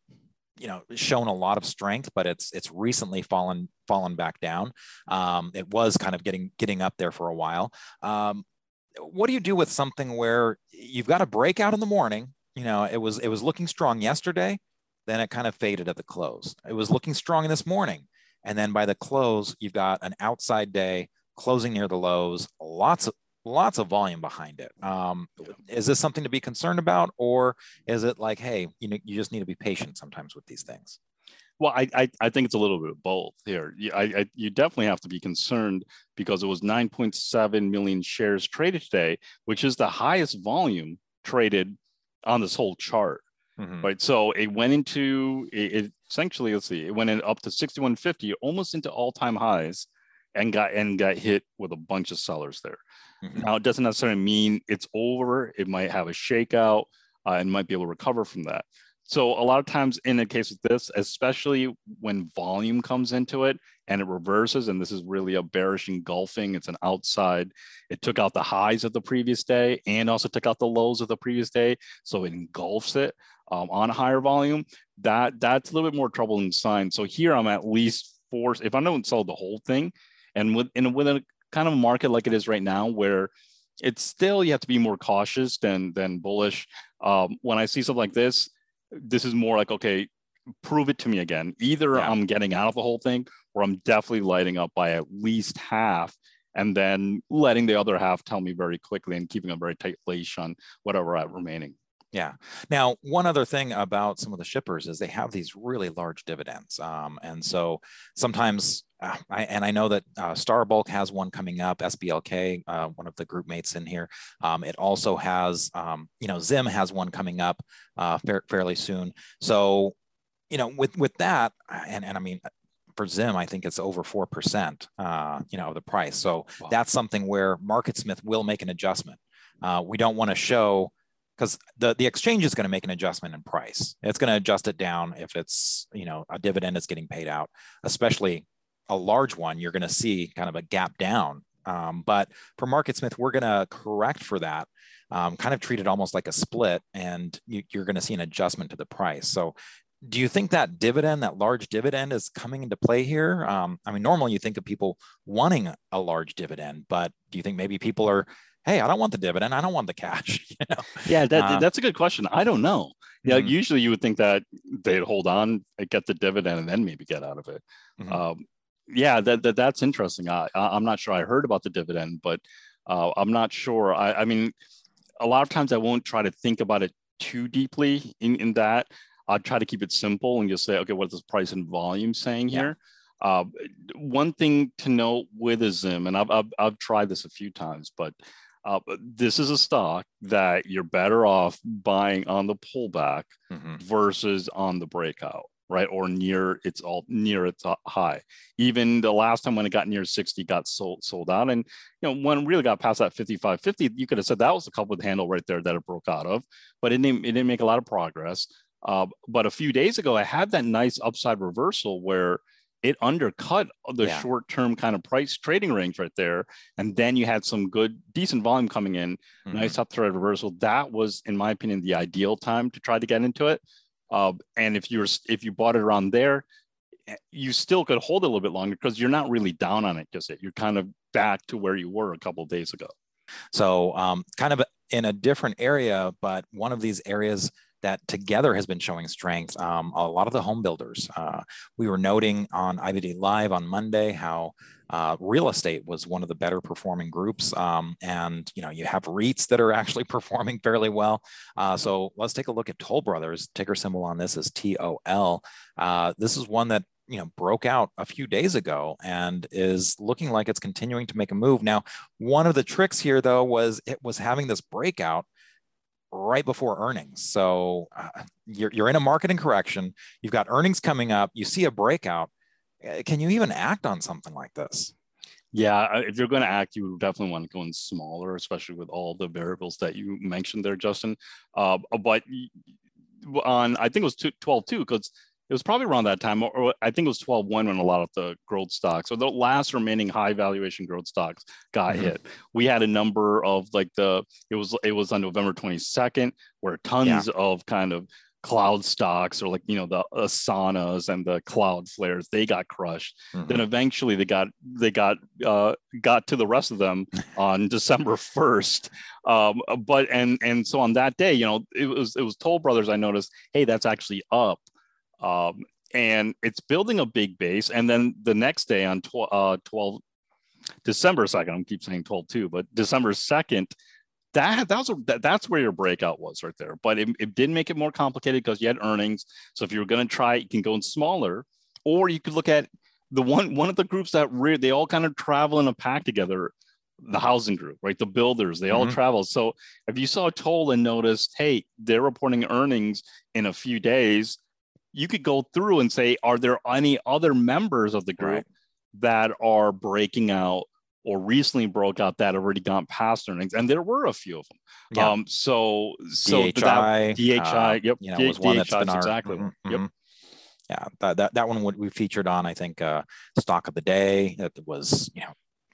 you know, shown a lot of strength, but it's it's recently fallen fallen back down. Um, it was kind of getting getting up there for a while. Um, what do you do with something where you've got a breakout in the morning? You know, it was it was looking strong yesterday then it kind of faded at the close. It was looking strong this morning. And then by the close, you've got an outside day closing near the lows, lots of lots of volume behind it. Um, is this something to be concerned about, or is it like, hey, you know, you just need to be patient sometimes with these things? Well, I, I, I think it's a little bit of both here. I, I, you definitely have to be concerned because it was 9.7 million shares traded today, which is the highest volume traded on this whole chart. Mm-hmm. Right. So it went into it, it, essentially, let's see, it went in up to 6150, almost into all-time highs, and got and got hit with a bunch of sellers there. Mm-hmm. Now it doesn't necessarily mean it's over. It might have a shakeout uh, and might be able to recover from that. So a lot of times in a case of this, especially when volume comes into it and it reverses, and this is really a bearish engulfing, it's an outside. It took out the highs of the previous day and also took out the lows of the previous day. So it engulfs it um, on a higher volume, that that's a little bit more troubling sign. So here I'm at least forced, if I don't sell the whole thing, and with in with a kind of market like it is right now, where it's still you have to be more cautious than than bullish. Um, when I see something like this, this is more like okay, prove it to me again. Either yeah. I'm getting out of the whole thing, or I'm definitely lighting up by at least half and then letting the other half tell me very quickly and keeping a very tight leash on whatever I have remaining. Yeah. Now, one other thing about some of the shippers is they have these really large dividends. Um, and so sometimes, uh, I, and I know that uh, Star Bulk has one coming up, SBLK, uh, one of the group mates in here. Um, it also has, um, you know, Zim has one coming up uh, fa- fairly soon. So, you know, with, with that, and, and I mean, for Zim, I think it's over 4%, uh, you know, of the price. So wow. that's something where MarketSmith will make an adjustment. Uh, we don't want to show because the, the exchange is going to make an adjustment in price. It's going to adjust it down if it's, you know, a dividend is getting paid out, especially a large one, you're going to see kind of a gap down. Um, but for MarketSmith, we're going to correct for that, um, kind of treat it almost like a split, and you, you're going to see an adjustment to the price. So do you think that dividend, that large dividend, is coming into play here? Um, I mean, normally you think of people wanting a large dividend, but do you think maybe people are hey, I don't want the dividend. I don't want the cash. You know? Yeah, that, uh, that's a good question. I don't know. Yeah, mm-hmm. usually you would think that they'd hold on, get the dividend, and then maybe get out of it. Mm-hmm. Um, yeah, that, that that's interesting. I, I'm not sure I heard about the dividend, but uh, I'm not sure. I, I mean, a lot of times I won't try to think about it too deeply in, in that. I'll try to keep it simple and just say, okay, what is this price and volume saying yeah. here? Uh, one thing to note with a Zim, and I've, I've, I've tried this a few times, but uh, this is a stock that you're better off buying on the pullback mm-hmm. versus on the breakout. right? Or near its all near its high. Even the last time when it got near 60, got sold sold out. And you know, when it really got past that 55, 50, you could have said that was a cup with handle right there that it broke out of, but it didn't, it didn't make a lot of progress. Uh, but a few days ago, I had that nice upside reversal where it undercut the yeah. short-term kind of price trading range right there. And then you had some good, decent volume coming in, mm-hmm. nice upside reversal. That was, in my opinion, the ideal time to try to get into it. Uh, and if you're if you bought it around there, eh, you still could hold it a little bit longer because you're not really down on it just yet. You're kind of back to where you were a couple of days ago. So um, kind of in a different area, but one of these areas that together has been showing strength. Um, a lot of the home builders. Uh, we were noting on IBD Live on Monday how uh, real estate was one of the better performing groups. Um, and, you know, you have REITs that are actually performing fairly well. Uh, so let's take a look at Toll Brothers. Ticker symbol on this is TOL. Uh, this is one that you know broke out a few days ago and is looking like it's continuing to make a move now one of the tricks here though was it was having this breakout right before earnings so uh, you're, you're in a marketing correction you've got earnings coming up you see a breakout Eh, can you even act on something like this? Yeah, if you're going to act, you definitely want to go in smaller, especially with all the variables that you mentioned there, Justin. Uh, but on, I think it was 12 too, because it was probably around that time, or, I think it was 12 1 when a lot of the growth stocks or the last remaining high valuation growth stocks got mm-hmm. hit. We had a number of like the, it was, it was on November 22nd, where tons yeah. of kind of cloud stocks or like you know the asanas and the Cloudflares they got crushed mm-hmm. then eventually they got they got uh, got to the rest of them on december 1st um, but and and so on that day you know it was it was toll brothers i noticed hey that's actually up um, and it's building a big base and then the next day on tw- uh, 12 december 2nd i keep saying 12 too but december 2nd that that was a, that, that's where your breakout was right there. But it, it did make it more complicated because you had earnings. So if you were going to try, you can go in smaller, or you could look at the one one of the groups that re- they all kind of travel in a pack together. The housing group, right? The builders, they mm-hmm. all travel. So if you saw Toll and noticed, hey, they're reporting earnings in a few days, you could go through and say, are there any other members of the group right. that are breaking out or recently broke out that already gone past earnings, and there were a few of them. Yeah. Um, so so DHI, that, DHI, uh, yep, you know, was one that's been our, exactly. Mm-hmm, yep. Mm-hmm. Yeah, that, that that one we featured on, I think, uh, stock of the day. It was, you know,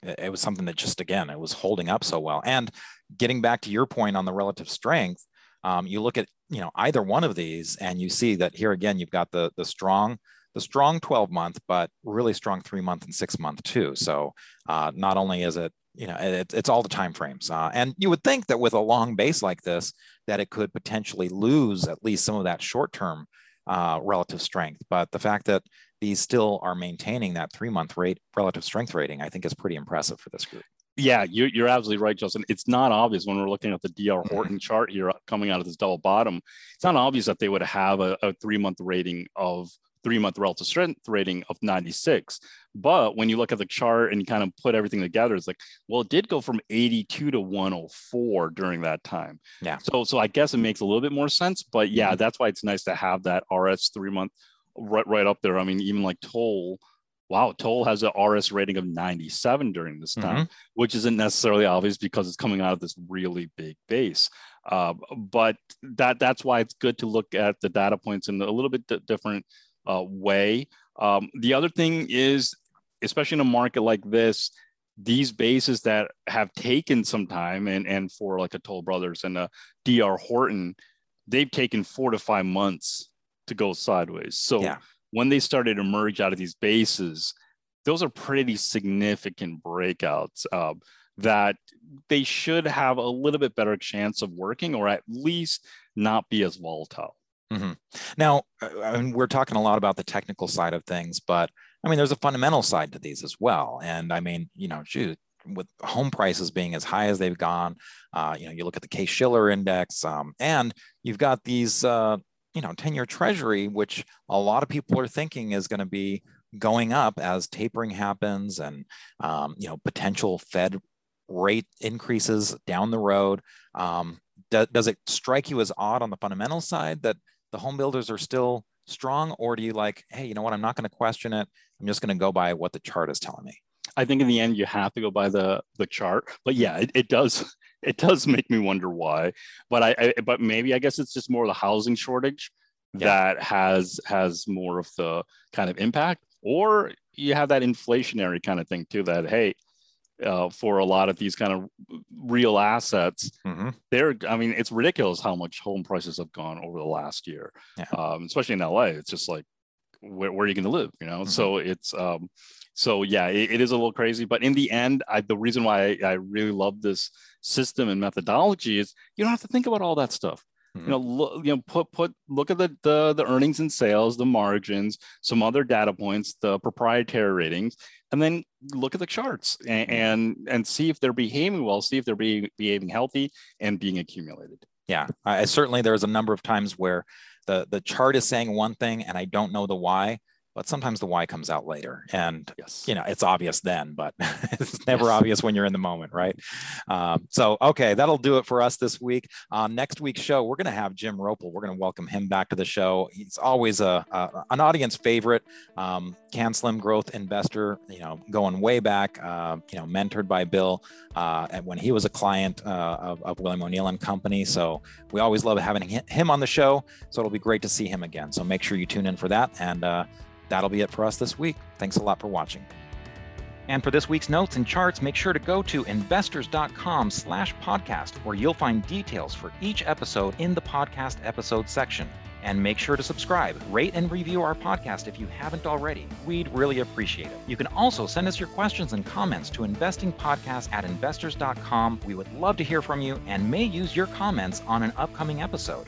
it, it was something that just again, it was holding up so well. And getting back to your point on the relative strength, um, you look at you know either one of these, and you see that here again, you've got the the strong the strong 12 month, but really strong three month and six month too. So uh, not only is it, you know, it, it's all the time frames. Uh, and you would think that with a long base like this, that it could potentially lose at least some of that short term uh, relative strength. But the fact that these still are maintaining that three month rate relative strength rating, I think is pretty impressive for this group. Yeah, you're, you're absolutely right, Justin. It's not obvious when we're looking at the DR mm-hmm. Horton chart here coming out of this double bottom. It's not obvious that they would have a, a three month rating of three month relative strength rating of 96. But when you look at the chart and you kind of put everything together, it's like, well, it did go from 82 to 104 during that time. Yeah. So, so I guess it makes a little bit more sense. But yeah, mm-hmm. that's why it's nice to have that RS three month right, right up there. I mean, even like Toll, wow, Toll has an RS rating of 97 during this time, mm-hmm. which isn't necessarily obvious because it's coming out of this really big base. Uh, but that that's why it's good to look at the data points in a little bit different uh, way. Um, the other thing is, especially in a market like this, these bases that have taken some time and, and for like a Toll Brothers and a DR Horton, they've taken four to five months to go sideways. So yeah. When they started to emerge out of these bases, those are pretty significant breakouts uh, that they should have a little bit better chance of working or at least not be as volatile. Mm-hmm. Now, uh, I mean, we're talking a lot about the technical side of things, but I mean, there's a fundamental side to these as well. And I mean, you know, shoot, with home prices being as high as they've gone, uh, you know, you look at the Case Shiller index, um, and you've got these, uh, you know, 10 year treasury, which a lot of people are thinking is going to be going up as tapering happens and, um, you know, potential Fed rate increases down the road. Um, do, does it strike you as odd on the fundamental side that the home builders are still strong, or do you like, hey, you know what? I'm not going to question it. I'm just going to go by what the chart is telling me. I think in the end you have to go by the the chart. But yeah, it, it does it does make me wonder why. But I, I but maybe I guess it's just more the housing shortage yeah. that has has more of the kind of impact. Or you have that inflationary kind of thing too. That hey, uh, for a lot of these kind of real assets. Mm-hmm. They're, I mean, it's ridiculous how much home prices have gone over the last year, yeah. um, especially in LA. It's just like, where, where are you going to live? You know, mm-hmm. so it's, um, so yeah, it, it is a little crazy, but in the end, I, the reason why I, I really love this system and methodology is you don't have to think about all that stuff. Mm-hmm. You know, look, you know, put put look at the, the the earnings and sales, the margins, some other data points, the proprietary ratings, and then look at the charts and mm-hmm. and, and see if they're behaving well, see if they're being behaving healthy and being accumulated. Yeah, I, certainly there's a number of times where the the chart is saying one thing and I don't know the why but sometimes the why comes out later and yes. you know it's obvious then but it's never yes. obvious when you're in the moment right? Um, so okay that'll do it for us this week. Uh, next week's show we're going to have jim Roppel we're going to welcome him back to the show. He's always a, a an audience favorite um, CanSlim growth investor you know going way back uh, you know mentored by bill uh, and when he was a client uh, of, of william o'neill and company. So we always love having him on the show so it'll be great to see him again. So make sure you tune in for that and uh, That'll be it for us this week. Thanks a lot for watching. And for this week's notes and charts, make sure to go to investors.com slash podcast, where you'll find details for each episode in the podcast episode section. And make sure to subscribe, rate, and review our podcast if you haven't already. We'd really appreciate it. You can also send us your questions and comments to investingpodcast at investors.com. We would love to hear from you and may use your comments on an upcoming episode.